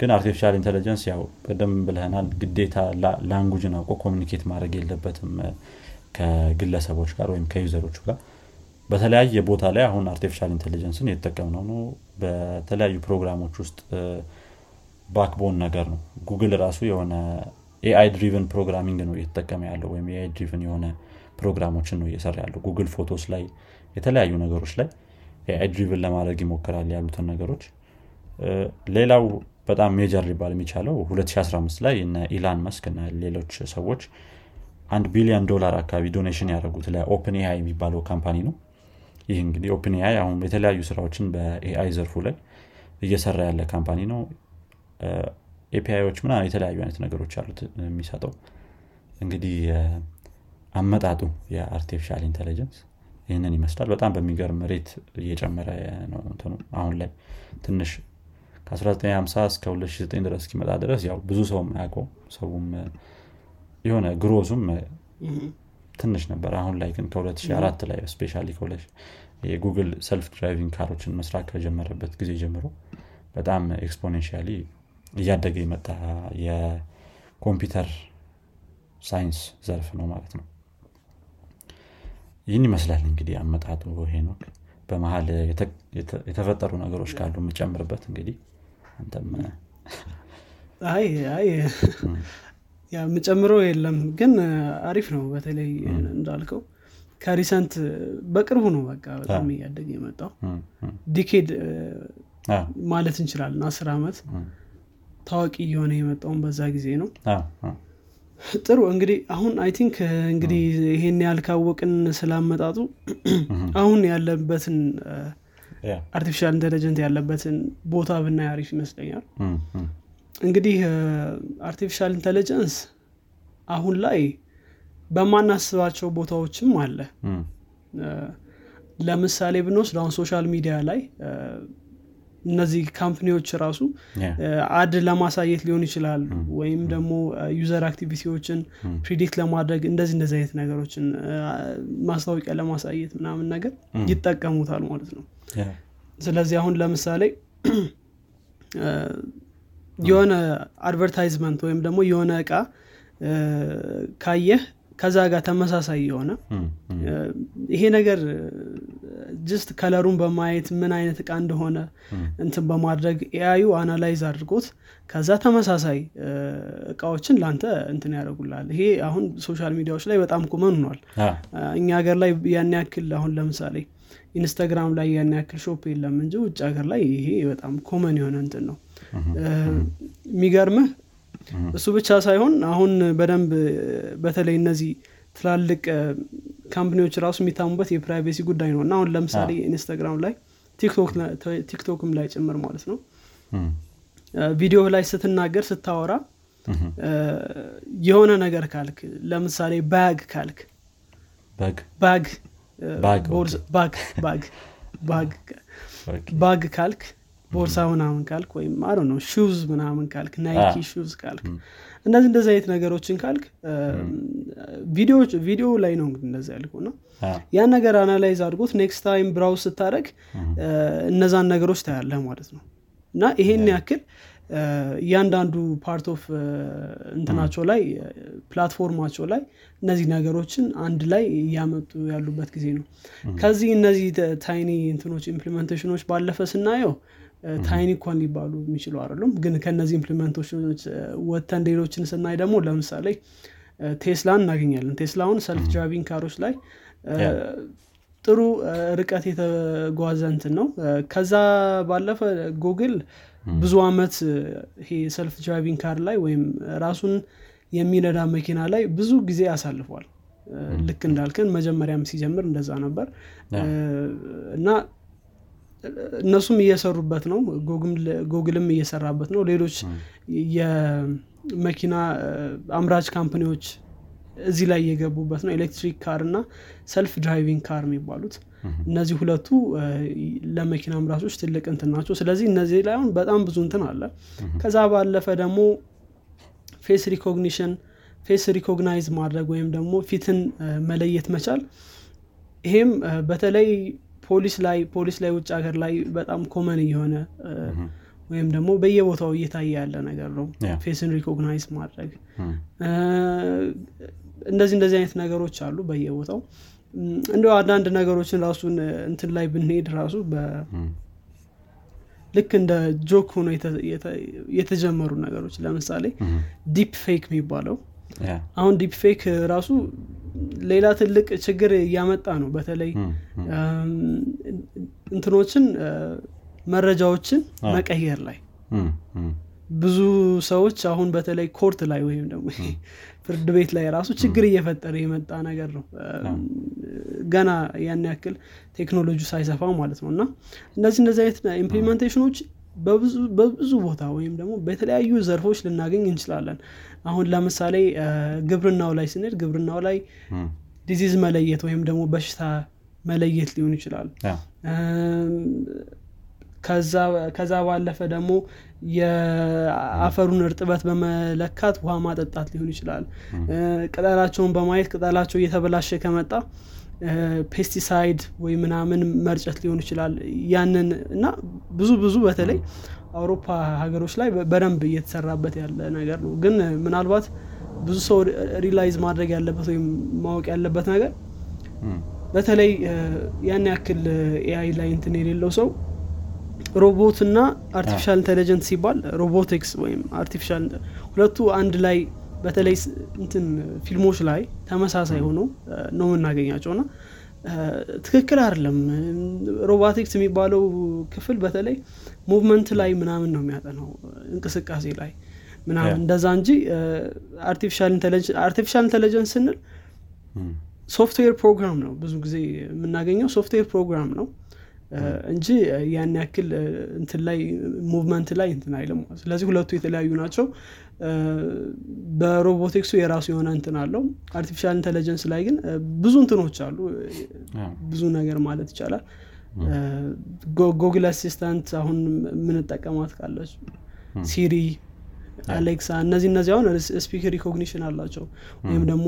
ግን artificial intelligence ያው ቀደም ብለህናል ግዴታ ላንጉጅን አውቆ communicate ማድረግ የለበትም። ከግለሰቦች ጋር ወይም ከ user ኦቹ ጋር በተለያየ ቦታ ላይ አሁን artificial intelligence ን የተጠቀምነው ነው በተለያዩ ፕሮግራሞች ውስጥ backbone ነገር ነው። ጉግል ራሱ የሆነ AI driven programming ነው እየተጠቀመ ያለው ወይም AI driven የሆነ ፕሮግራሞችን ነው እየሰራ ያለው። Google Photos ላይ የተለያዩ ነገሮች ላይ AI driven ለማድረግ ይሞክራል ያሉትን ነገሮች። ሌላው በጣም major ሊባል የሚቻለው 2015 ላይ እነ ኢላን መስክ እና ሌሎች ሰዎች አንድ ቢሊዮን ዶላር አካባቢ donation ያደረጉት ለ OpenAI የሚባለው company ነው ይህ እንግዲህ OpenAI አሁን የተለያዩ ስራዎችን በ AI ዘርፉ ላይ እየሰራ ያለ company ነው። API ዎች ምናምን የተለያዩ አይነት ነገሮች አሉት የሚሰጠው። እንግዲህ አመጣጡ የ artificial intelligence ይህንን ይመስላል። በጣም በሚገርም rate እየጨመረ ነው አሁን ላይ ትንሽ ከ1950 እስከ 2009 ድረስ እስኪመጣ ድረስ ያው ብዙ ሰው አያውቀው ሰውም የሆነ growth ኡም ትንሽ ነበር። አሁን ላይ ግን ከ2004 ላይ especially የጉግል self driving car ኦችን መስራት ከጀመረበት ጊዜ ጀምሮ በጣም exponentially እያደገ የመጣ የ computer science ዘርፍ ነው ማለት ነው። ይህን ይመስላል እንግዲህ አመጣጡ ሄኖክ በመሀል የተፈጠሩ ነገሮች ካሉ የምጨምርበት እንግዲህ አንተም አይ አይ የምጨምረው የለም ግን አሪፍ ነው። በተለይ እንዳልከው ከ recent በቅርቡ ነው በቃ በጣም እያደገ የመጣው። decade ማለት እንችላለን አስር ዓመት ታዋቂ እየሆነ የመጣውን በዛ ጊዜ ነው። ጥሩ እንግዲህ አሁን I think እንግዲህ ይሄን ያህል ካወቅን ስላመጣጡ አሁን ያለበትን artificial intelligent ያለበትን ቦታ ብናይ አሪፍ ይመስለኛል እንግዲህ artificial intelligence አሁን ላይ በማናስባቸው ቦታዎችም አለ። ለምሳሌ ብንወስድ አሁን social media ላይ እነዚህ company ዎች ራሱ ad ለማሳየት ሊሆን ይችላል ወይም ደግሞ user activity ዎችን predict ለማድረግ እንደዚህ እንደዚህ አይነት ነገሮችን ማስታወቂያ ለማሳየት ምናምን ነገር ይጠቀሙታል ማለት ነው። ስለዚህ አሁን ለምሳሌ የሆነ advertisement ወይም ደግሞ የሆነ እቃ ካየህ ከዛ ጋር ተመሳሳይ የሆነ ይሄ ነገር just color ኡን በማየት ምን አይነት እቃ እንደሆነ እንትን በማድረግ AI ዩ analyze አድርጎት ከዛ ተመሳሳይ እቃዎችን ለአንተ እንትን ያደርግልሃል ይሄ አሁን social media ዎች ላይ በጣም common ሆኗል። እኛ ሀገር ላይ ያን ያክል አሁን ለምሳሌ ኢንስታግራም ላይ ያን ያክል shop የለም እንጂ ውጭ ሀገር ላይ ይሄ በጣም common የሆነ እንትን ነው የሚገርምህ እሱ ብቻ ሳይሆን አሁን በደንብ በተለይ እነዚህ ትላልቅ company ዎች ራሱ የሚታሙበት የ privacy ጉዳይ ነው። እና አሁን ለምሳሌ ኢንስታግራም ላይ ቲክቶክም ላይ ጭምር ማለት ነው። ቪዲዮ ላይ ስትናገር ስታወራ የሆነ ነገር ካልክ ለምሳሌ bag ካልክ bag? bag bag bag ካልክ ቦርሳ ምናምን ካልክ ወይም አሮ ነው shoes ምናምን ካልክ ናይኪ shoes ካልክ እነዚህ እንደዚህ አይነት ነገሮችን ካልክ ቪዲዮ ላይ ነው እንግዲህ እንደዚ ያልኩ ነው። ያን ነገር analyze አድርጎት next time browse ስታደረግ እነዛን ነገሮች ታያለህ ማለት ነው። እና ይሄን ያክል እያንዳንዱ part of እንትናቸው ላይ platform ኣቸው ላይ እነዚህ ነገሮችን አንድ ላይ እያመጡ ያሉበት ጊዜ ነው። ከዚህ እነዚህ tiny እንትኖች implementation ኦች ባለፈ ስናየው tiny እንኳን ሊባሉ የሚችሉ አይደሉም። ግን ከነዚህ implementation ኦች ወተን ሌሎችን ስናይ ደግሞ ለምሳሌ ቴስላን እናገኛለን። ቴስላውን self driving car ኦች ላይ ጥሩ ርቀት የተጓዘ እንትን ነው። ከዛ ባለፈ ጉግል ብዙ አመት ይሄ self driving car ላይ ወይም ራሱን የሚነዳ መኪና ላይ ብዙ ጊዜ አሳልፏል። ልክ እንዳልከን መጀመሪያም ሲጀምር እንደዛ ነበር። እና እነሱም እየሰሩበት ነው። ጉግልም እየሰራበት ነው። ሌሎች የመኪና አምራች company ዎች እዚህ ላይ እየገቡበት ነው። electric car እና self driving car የሚባሉት እነዚህ ሁለቱ ለመኪና አምራቾች ትልቅ እንትን ናቸው። ስለዚህ እነዚህ ላይ አሁን በጣም ብዙ እንትን አለ። ከዛ ባለፈ ደግሞ face recognition face recognize ማድረግ ወይም ደግሞ ፊትን መለየት መቻል። ይሄም በተለይ ፖሊስ ላይ ፖሊስ ላይ ውጭ ሀገር ላይ በጣም common እየሆነ ወይም ደግሞ በየቦታው እየታየ ያለ ነገር ነው face ን recognize ማድረግ። እንደዚህ እንደዚህ አይነት ነገሮች አሉ በየቦታው። እንደ አንዳንድ ነገሮችን ራሱን እንትን ላይ ብንሄድ ራሱ ልክ እንደ joke ሆኖ የተጀመሩ ነገሮች ለምሳሌ deep fake የሚባለው አሁን deep fake ራሱ ሌላ ትልቅ ችግር እያመጣ ነው። በተለይ እንትኖችን መረጃዎችን መቀየር ላይ ብዙ ሰዎች አሁን በተለይ court ላይ ወይም ደግሞ ፍርድ ቤት ላይ ራሱ ችግር እየፈጠረ የመጣ ነገር ነው። ገና ያን ያክል ቴክኖሎጂ ሳይሰፋ ማለት ነው። እና እነዚህ እነዚህ አይነት implementation ኦች በብዙ ቦታ ወይም ደግሞ በተለያዩ ዘርፎች ልናገኝ እንችላለን። አሁን ለምሳሌ ግብርናው ላይ ስንሄድ ግብርናው ላይ disease መለየት ወይም ደግሞ በሽታ መለየት ሊሆን ይችላል። ከዛ ባለፈ ደግሞ የአፈሩን እርጥበት በመለካት ውሃ ማጠጣት ሊሆን ይችላል። ቅጠላቸውን በማየት ቅጠላቸው እየተበላሸ ከመጣ pesticide ወይ ምናምን መርጨት ሊሆን ይችላል። ያንን እና ብዙ ብዙ በተለይ አውሮፓ ሀገሮች ላይ በደንብ እየተሰራበት ያለ ነገር ነው። ግን ምናልባት ብዙ ሰው realize ማድረግ ያለበት ወይም ማወቅ ያለበት ነገር በተለይ ያን ያክል AI ላይ እንትን የሌለው ሰው ሮቦት እና artificial intelligence ሲባል ሮቦቲክስ ወይም artificial ሁለቱ አንድ ላይ በተለይ እንትን ፊልሞች ላይ ተመሳሳይ ሆነው ነው የምናገኛቸው ና ትክክል አይደለም። ሮቦቲክስ የሚባለው ክፍል በተለይ movement ላይ ምናምን ነው የሚያጠነው እንቅስቃሴ ላይ ምናምን እንደዛ እንጂ artificial intelligence ስንል software program ነው ብዙ ጊዜ የምናገኘው። software program ነው እንጂ ያን ያክል እንትን ላይ movement ላይ እንትን አይልም። ስለዚህ ሁለቱ የተለያዩ ናቸው። በሮቦቲክሱ የራሱ የሆነ እንትን አለው። artificial intelligence ላይ ግን ብዙ እንትኖች አሉ። ብዙ ነገር ማለት ይቻላል። Google Assistant አሁን የምንጠቀማት ካለች Siri Alexa እነዚህ እነዚህ አሁን speech recognition አላቸው። ወይም ደግሞ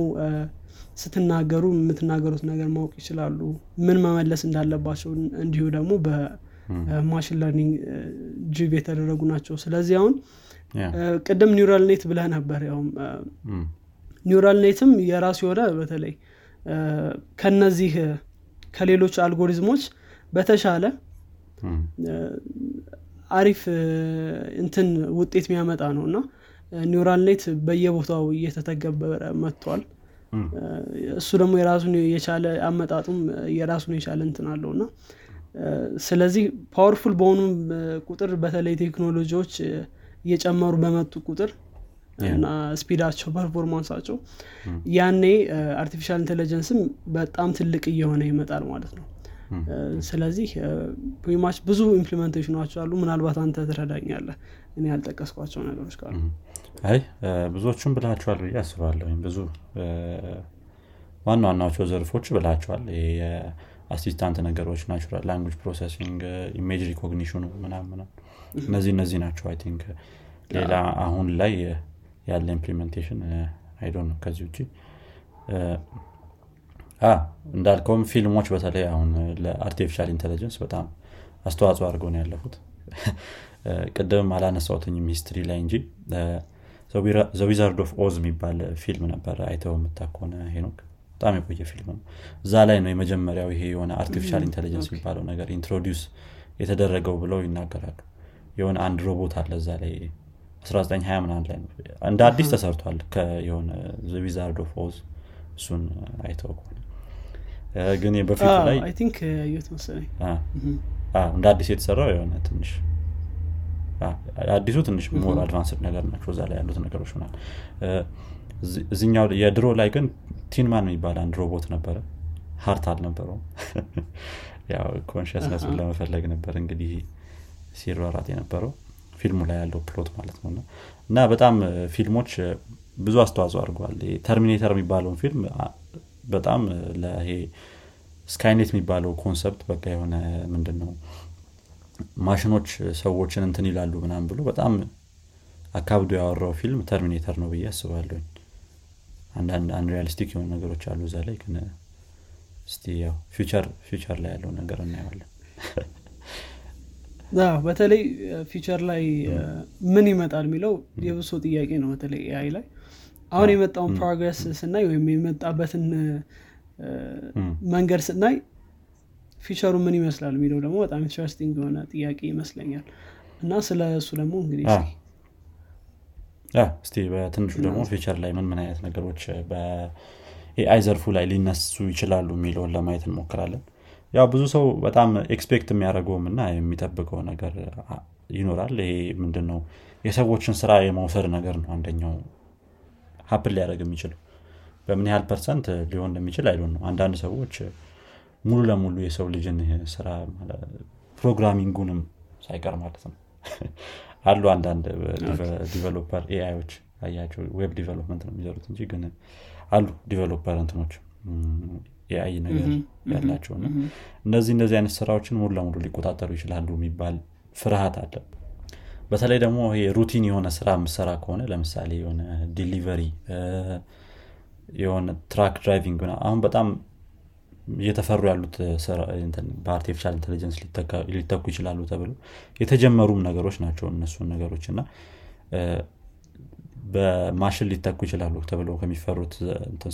ስትናገሩ የምትናገሩት ነገር ማወቅ ይችላሉ። ምን መመለስ እንዳለባቸው እንዲሁ ደግሞ በ machine learning ጅብ የተደረጉ ናቸው። ስለዚህ አሁን ቅድም neural net ብለህ ነበር ያውም neural net ም የራሱ የሆነ በተለይ ከነዚህ ከሌሎች አልጎሪዝሞች በተሻለ አሪፍ እንትን ውጤት የሚያመጣ ነው። እና neural net በየቦታው እየተተገበረ መጥቷል እሱ ደግሞ የራሱን የቻለ አመጣጡም የራሱን የቻለ እንትን አለው እና ስለዚህ powerful በሆኑ ቁጥር በተለይ ቴክኖሎጂዎች እየጨመሩ በመጡ ቁጥር እና speed ኣቸው performance ኣቸው ያኔ artificial intelligence ም በጣም ትልቅ እየሆነ ይመጣል ማለት ነው። ስለዚህ pretty much ብዙ implementation ኦች አሉ። ምናልባት አንተ ትረዳኛለህ። እኔ ያልጠቀስኳቸው ነገሮች ካሉ አይ ብዙዎቹም ብለሃቸዋል ብዬ አስባለሁ ብዙ ዋና ዋናዎቹ ዘርፎች ብለሃቸዋል የ assistant ነገሮች natural language processing image recognition ኡ ምናምን እነዚህ እነዚህ ናቸው። I think ሌላ አሁን ላይ ያለ implementation I don't know ከዚህ ውጭ እንዳልከውም ፊልሞች በተለይ አሁን ለ artificial intelligence በጣም አስተዋጽኦ አድርገው ነው ያለፉት። ቅድም አላነሳሁትኝም history ላይ እንጂ The Wizard of Oz የሚባል ፊልም ነበር አይተኸው የምታውቅ ከሆነ ሄኖክ? በጣም የቆየ ፊልም ነው። እዛ ላይ ነው የመጀመሪያው ይሄ የሆነ artificial intelligence የሚባለው ነገር introduce የተደረገው ብለው ይናገራሉ። የሆነ አንድ ሮቦት አለ እዛ ላይ 1920 ምናምን ላይ እንደ አዲስ ተሰርቷል የሆነ Wizard of Oz እሱን አይተኸው ከሆነ። ግን በፊቱ ላይ እንደ አዲስ የተሰራው የሆነ ትንሽ አዲሱ ትንሽ more advanced ነገር ናቸው እዛ ላይ ያሉት ነገሮች ምናል እዚኛው የድሮ ላይ ግን Tin Man የሚባል አንድ ሮቦት ነበረ። heart አልነበረውም። ያው consciousness ኡን ለመፈለግ ነበር እንግዲህ ሲሯራት የነበረው ፊልሙ ላይ ያለው plot ማለት ነው። እና በጣም ፊልሞች ብዙ አስተዋጽኦ አድርገዋል። Terminator የሚባለውን ፊልም በጣም ለይሄ Skynet የሚባለው concept በቃ የሆነ ምንድን ነው ማሽኖች ሰዎችን እንትን ይላሉ ምናምን ብሎ በጣም አካብዶ ያወራው ፊልም Terminator ነው ብዬ አስባለሁኝ። አንዳንድ unrealistic የሆኑ ነገሮች አሉ እዛ ላይ ግን እስቲ ያው future ላይ ያለው ነገር እናየዋለን። በተለይ future ላይ ምን ይመጣል የሚለው የብዙ ሰው ጥያቄ ነው በተለይ AI ላይ። አሁን የመጣውን progress ስናይ ወይም የመጣበትን መንገድ ስናይ future ኡ ምን ይመስላል የሚለው ደግሞ በጣም interesting የሆነ ጥያቄ ይመስለኛል። እና ስለ እሱ ደግሞ እንግዲህ እስቲ በትንሹ ደግሞ future ላይ ምን ምን አይነት ነገሮች በ AI ዘርፉ ላይ ሊነሱ ይችላሉ የሚለውን ለማየት እንሞክራለን። ያው ብዙ ሰው በጣም expect የሚያደርገውም እና የሚጠብቀው ነገር ይኖራል። ይሄ ምንድን ነው የሰዎችን ስራ የመውሰድ ነገር ነው አንደኛው happen ሊያደርግ የሚችለው። በምን ያህል percent ሊሆን እንደሚችል አይሉ ነው አንዳንድ ሰዎች ሙሉ ለሙሉ የሰው ልጅን ስራ programming ኡንም ሳይቀር ማለት ነው። አሉ አንዳንድ developer AI ዮች አያቸው web development ነው የሚሰሩት እንጂ ግን አሉ developer እንትኖች AI ነገር ያላቸው እና እነዚህ እንደዚህ አይነት ስራዎችን ሙሉ ለሙሉ ሊቆጣጠሩ ይችላሉ የሚባል ፍርሃት አለ። በተለይ ደግሞ ይሄ routine የሆነ ስራ የምሰራ ከሆነ ለምሳሌ የሆነ delivery የሆነ truck driving አሁን በጣም እየተፈሩ ያሉት በ artificial intelligence ሊተኩ ይችላሉ ተብሎ የተጀመሩም ነገሮች ናቸው እነሱን ነገሮች እና በማሽን ሊተኩ ይችላሉ ተብለው ከሚፈሩት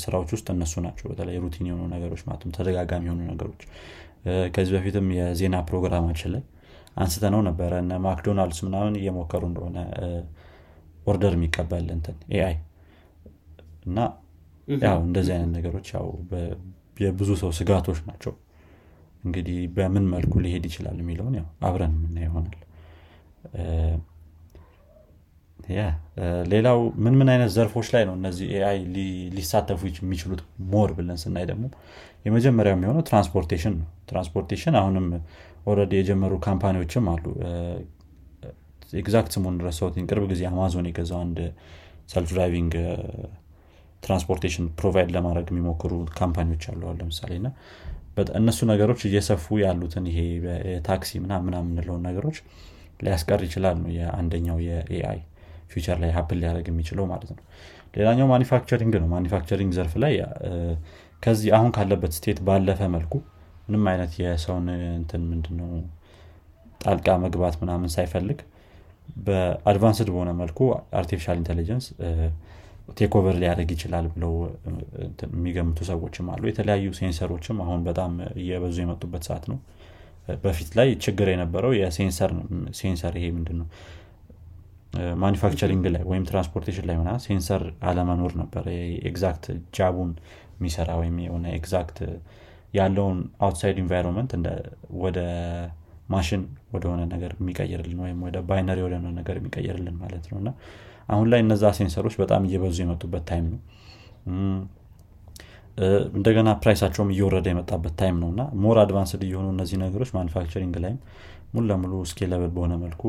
ስራዎች ውስጥ እነሱ ናቸው። በተለይ routine የሆኑ ነገሮች ማለትም ተደጋጋሚ የሆኑ ነገሮች። ከዚህ በፊትም የዜና ፕሮግራማችን ላይ አንስተነው ነበረ። እነ McDonald's ምናምን እየሞከሩ እንደሆነ order የሚቀበል እንትን AI እና ያው እንደዚህ አይነት ነገሮች ያው የብዙ ሰው ስጋቶች ናቸው። እንግዲህ በምን መልኩ ሊሄድ ይችላል የሚለውን ያው አብረን የምናየው ይሆናል። ሌላው ምን ምን አይነት ዘርፎች ላይ ነው እነዚህ AI ሊሳተፉ የሚችሉት more ብለን ስናይ ደግሞ የመጀመሪያው የሚሆነው transportation ነው። transportation አሁንም already የጀመሩ company ዎችም አሉ። exact ስሙን ረሳሁትኝ ቅርብ ጊዜ አማዞን የገዛው አንድ self driving transportation provide ለማድረግ የሚሞክሩ company ዎች አሉ ለምሳሌ እና እነሱ ነገሮች እየሰፉ ያሉትን ይሄ ታክሲ ምናምን ምናምን የምንለውን ነገሮች ሊያስቀር ይችላል ነው የአንደኛው የ AI future ላይ happen ሊያደርግ የሚችለው ማለት ነው። ሌላኛው manufacturing ነው። manufacturing ዘርፍ ላይ ከዚህ አሁን ካለበት state ባለፈ መልኩ ምንም አይነት የሰውን እንትን ምንድነው ጣልቃ መግባት ምናምን ሳይፈልግ በ advanced በሆነ መልኩ artificial intelligence take over ሊያደርግ ይችላል ብለው የሚገምቱ ሰዎችም አሉ። የተለያዩ sensor ኦችም አሁን በጣም እየበዙ የመጡበት ሰዓት ነው። በፊት ላይ ችግር የነበረው የ sensor ይሄ ምንድን ነው manufacturing ላይ ወይም transportation ላይ ሆና sensor አለመኖር ነበር። exact job ኡን የሚሰራ ወይም የሆነ exact ያለውን outside environment ወደ ማሽን ወደሆነ ነገር የሚቀይርልን ወይም ወደ binary ወደሆነ ነገር የሚቀይርልን ማለት ነው። እና አሁን ላይ እነዛ sensor ኦች በጣም እየበዙ የመጡበት time ነው። እንደገና price ኣቸውም እየወረደ የመጣበት time ነው እና more advanced እየሆኑ እነዚህ ነገሮች manufacturing ላይም ሙሉ ለሙሉ scalable በሆነ መልኩ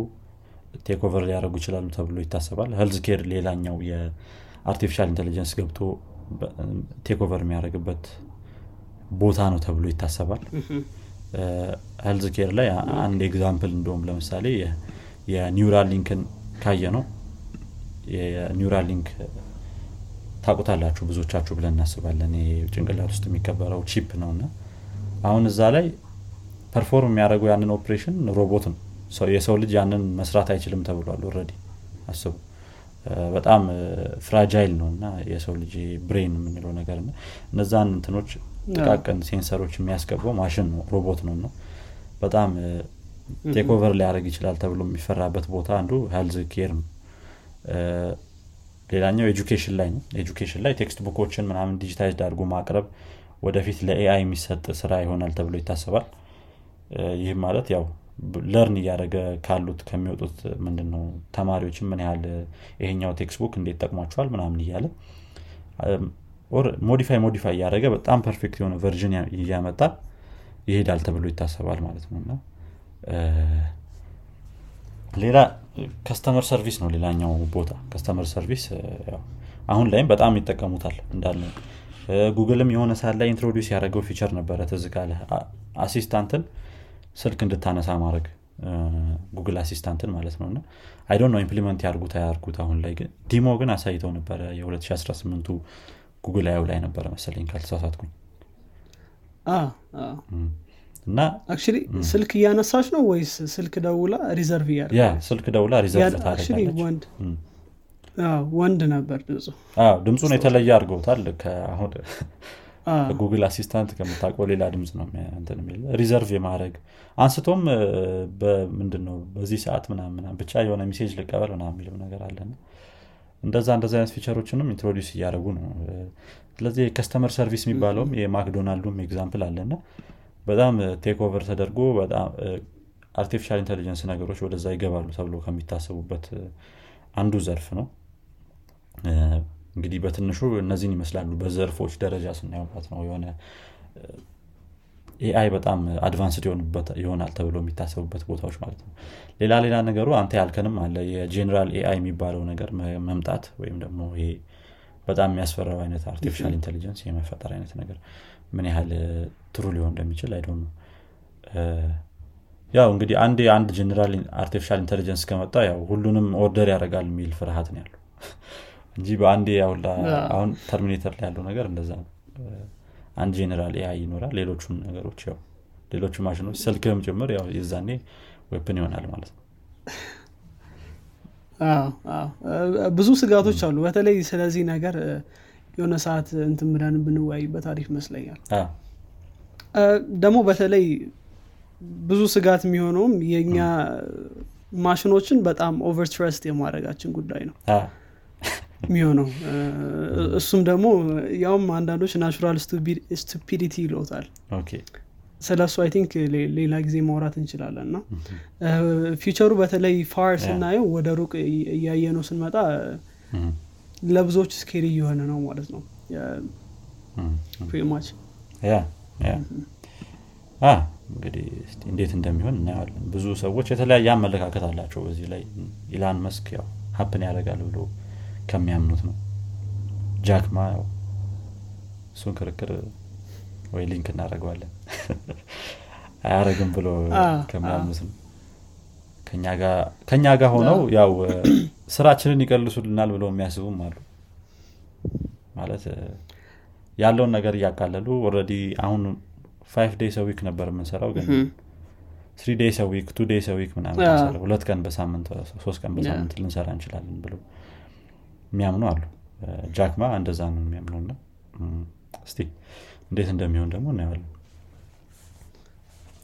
take over ሊያደረጉ ይችላሉ ተብሎ ይታሰባል። health care ሌላኛው የ artificial intelligence ገብቶ take over የሚያደርግበት ቦታ ነው ተብሎ ይታሰባል። health ላይ አንድ example እንደውም ለምሳሌ የ Neuralink ን ካየ ነው የ Neuralink ታቁታላችሁ ብዙዎቻችሁ ብለን እናስባለን። ጭንቅላት ውስጥ የሚቀበረው chip ነው እና አሁን እዛ ላይ perform የሚያደርገው ያንን operation robot ነው። የሰው ልጅ ያንን መስራት አይችልም ተብሏል already አስቡ። በጣም fragile ነው እና የሰው ልጅ brain የምንለው ነገር እነዛን እንትኖች ጥቃቅን sensor ኦች የሚያስገባው ማሽን ነው ሮቦት ነው ነው በጣም take over ሊያደርግ ይችላል ተብሎ የሚፈራበት ቦታ አንዱ health care ነው ሌላኛው education ላይ ነው። education ላይ textbook ኦችን ምናምን digitize አድርጎ ማቅረብ ወደፊት ለ AI የሚሰጥ ስራ ይሆናል ተብሎ ይታሰባል። ይህም ማለት ያው learn እያደረገ ካሉት ከሚወጡት ምንድነው ተማሪዎችን ምን ያህል ይሄኛው textbook እንዴት ጠቅሟቸዋል ምናምን እያለ modify modify እያደረገ በጣም perfect የሆነ version እያመጣ ይሄዳል ተብሎ ይታሰባል ማለት ነው። ሌላ customer service ነው ሌላኛው ቦታ። customer service አሁን ላይም በጣም ይጠቀሙታል እንዳለ። ጉግልም የሆነ ሰዓት ላይ introduce ያደረገው feature ነበረ ትዝ ካለ assistant ን ስልክ እንድታነሳ ማድረግ። Google Assistant ን ማለት ነው። እና I don't know implement ያርጉት አያርጉት አሁን ላይ ግን demo ግን አሳይተው ነበረ የ2018ቱ Google I/O ላይ ነበረ መሰለኝ ካልተሳሳትኩኝ እና actually ስልክ እያነሳች ነው ወይስ ስልክ ደውላ reserve እያደረገች? yeah ስልክ ደውላ reserve ታደረጋለች ወንድ ነበር ድምፁ። ድምፁን የተለየ አድርገውታል። ከአሁን Google Assistant ከምታውቀው ሌላ ድምፅ ነው የሚል reserve የማድረግ አንስቶም ምንድን ነው በዚህ ሰዓት ምናምን ብቻ የሆነ message ልቀበል ምናምን የሚለው ነገር አለና እንደዛ እንደዚ አይነት feature ኦችንም introduce እያደረጉ ነው። ስለዚህ customer service የሚባለውም የ McDonald ኡም example አለና በጣም take over ተደርጎ በጣም artificial intelligence ነገሮች ወደዛ ይገባሉ ተብሎ ከሚታሰቡበት አንዱ ዘርፍ ነው። እንግዲህ በትንሹ እነዚህን ይመስላሉ በዘርፎች ደረጃ ስናየው ማለት ነው የሆነ AI በጣም advanced ይሆናል ተብሎ የሚታሰቡበት ቦታዎች ማለት ነው። ሌላ ሌላ ነገሩ አንተ ያልከንም አለ የ general AI የሚባለው ነገር መምጣት ወይም ደግሞ ይሄ በጣም የሚያስፈራው አይነት artificial intelligence የመፈጠር አይነት ነገር ምን ያህል true ሊሆን እንደሚችል I don't know። ያው እንግዲህ አንድ አንድ general artificial intelligence ከመጣ ያው ሁሉንም order ያደርጋል የሚል ፍርሃት ነው ያለው። እንጂ በአንዴ አሁን Terminator ላይ ያለው ነገር እንደዛ ነው። አንድ general AI ይኖራል ሌሎቹን ነገሮች ያው ሌሎቹ ማሽኖች ስልክም ጭምር ያው የዛኔ weapon ይሆናል ማለት ነው። ብዙ ስጋቶች አሉ። በተለይ ስለዚህ ነገር የሆነ ሰዓት እንትን ብለን ብንወያይበት አሪፍ ይመስለኛል። ደግሞ በተለይ ብዙ ስጋት የሚሆነውም የእኛ ማሽኖችን በጣም overtrust የማድረጋችን ጉዳይ ነው። የሚሆነው እሱም ደግሞ ያውም አንዳንዶች natural stupidity ይለውታል። ስለ እሱ I think ሌላ ጊዜ ማውራት እንችላለን እና future ኡ በተለይ far ስናየው ወደ ሩቅ እያየ ነው ስንመጣ ለብዙዎች scary እየሆነ ነው ማለት ነው። much እንግዲህ እንዴት እንደሚሆን እናየዋለን። ብዙ ሰዎች የተለያየ አመለካከት አላቸው በዚህ ላይ። ኢላን መስክ ያው happen ያደርጋል ብሎ ከሚያምኑት ነው። ጃክ ማ ያው እሱን ክርክር ወይ link እናደረገዋለን አያረግም ብሎ ከሚያምኑት ነው ከኛ ጋር ሆነው ያው ስራችንን ይቀልሱልናል ብለው የሚያስቡም አሉ። ማለት ያለውን ነገር እያቃለሉ already አሁን five days week ነበር የምንሰራው ግን three days week two days week ምናምን ሁለት ቀን በሳምንት ሶስት ቀን በሳምንት ልንሰራ እንችላለን ብሎ የሚያምኑ አሉ። ጃክ ማ እንደዛ ነው የሚያምነው ና እስቲ እንዴት እንደሚሆን ደግሞ እናየዋለን።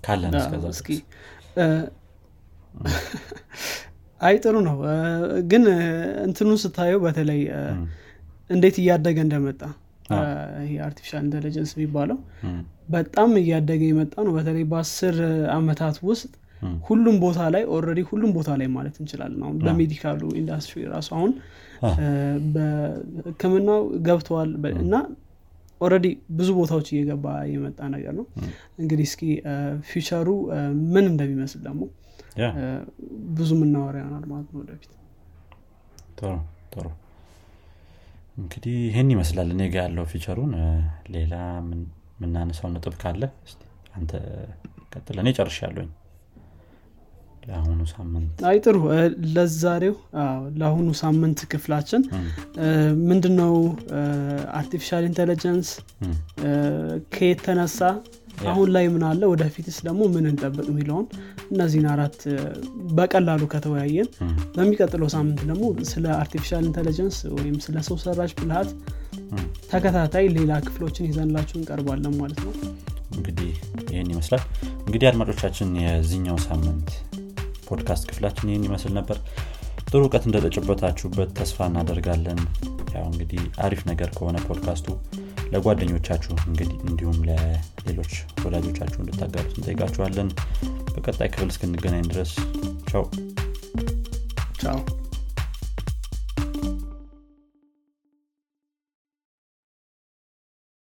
ካለን እስከዛ አይ ጥሩ ነው። ግን እንትኑን ስታየው በተለይ እንዴት እያደገ እንደመጣ ይሄ artificial intelligence የሚባለው በጣም እያደገ የመጣ ነው። በተለይ በአስር አመታት ውስጥ ሁሉም ቦታ ላይ already ሁሉም ቦታ ላይ ማለት እንችላለን። አሁን በ medical ኡ industry ራሱ አሁን በህክምናው ገብተዋል እና already ብዙ ቦታዎች እየገባ የመጣ ነገር ነው። እንግዲህ እስኪ future ኡ ምን እንደሚመስል ደግሞ ብዙ የምናወራ ይሆናል ማለት ነው ወደፊት። ጥሩ ጥሩ። እንግዲህ ይህን ይመስላል እኔ ጋ ያለው future ኡን። ሌላ የምናነሳው ነጥብ ካለ አንተ ቀጥለ እኔ ጨርሻለሁ ያለኝ ለአሁኑ ሳምንት። አይ ጥሩ። ለዛሬው ለአሁኑ ሳምንት ክፍላችን ምንድነው artificial intelligence ከየት ተነሳ አሁን ላይ ምን አለ? ወደፊትስ ደግሞ ምን እንጠብቅ የሚለውን እነዚህን አራት በቀላሉ ከተወያየን በሚቀጥለው ሳምንት ደግሞ ስለ artificial intelligence ወይም ስለ ሰው ሰራሽ ብልሃት ተከታታይ ሌላ ክፍሎችን ይዘንላችሁ እንቀርባለን ማለት ነው። እንግዲህ ይህን ይመስላል። እንግዲህ አድማጮቻችን የዚኛው ሳምንት ፖድካስት ክፍላችን ይህን ይመስል ነበር። ጥሩ እውቀት እንደጨበጣችሁበት ተስፋ እናደርጋለን። ያው እንግዲህ አሪፍ ነገር ከሆነ ፖድካስቱ ለጓደኞቻችሁ እንግዲህ እንዲሁም ለሌሎች ወዳጆቻችሁ እንድታጋሩት እንጠይቃችኋለን። በቀጣይ ክፍል እስክንገናኝ ድረስ ቻው። ቻው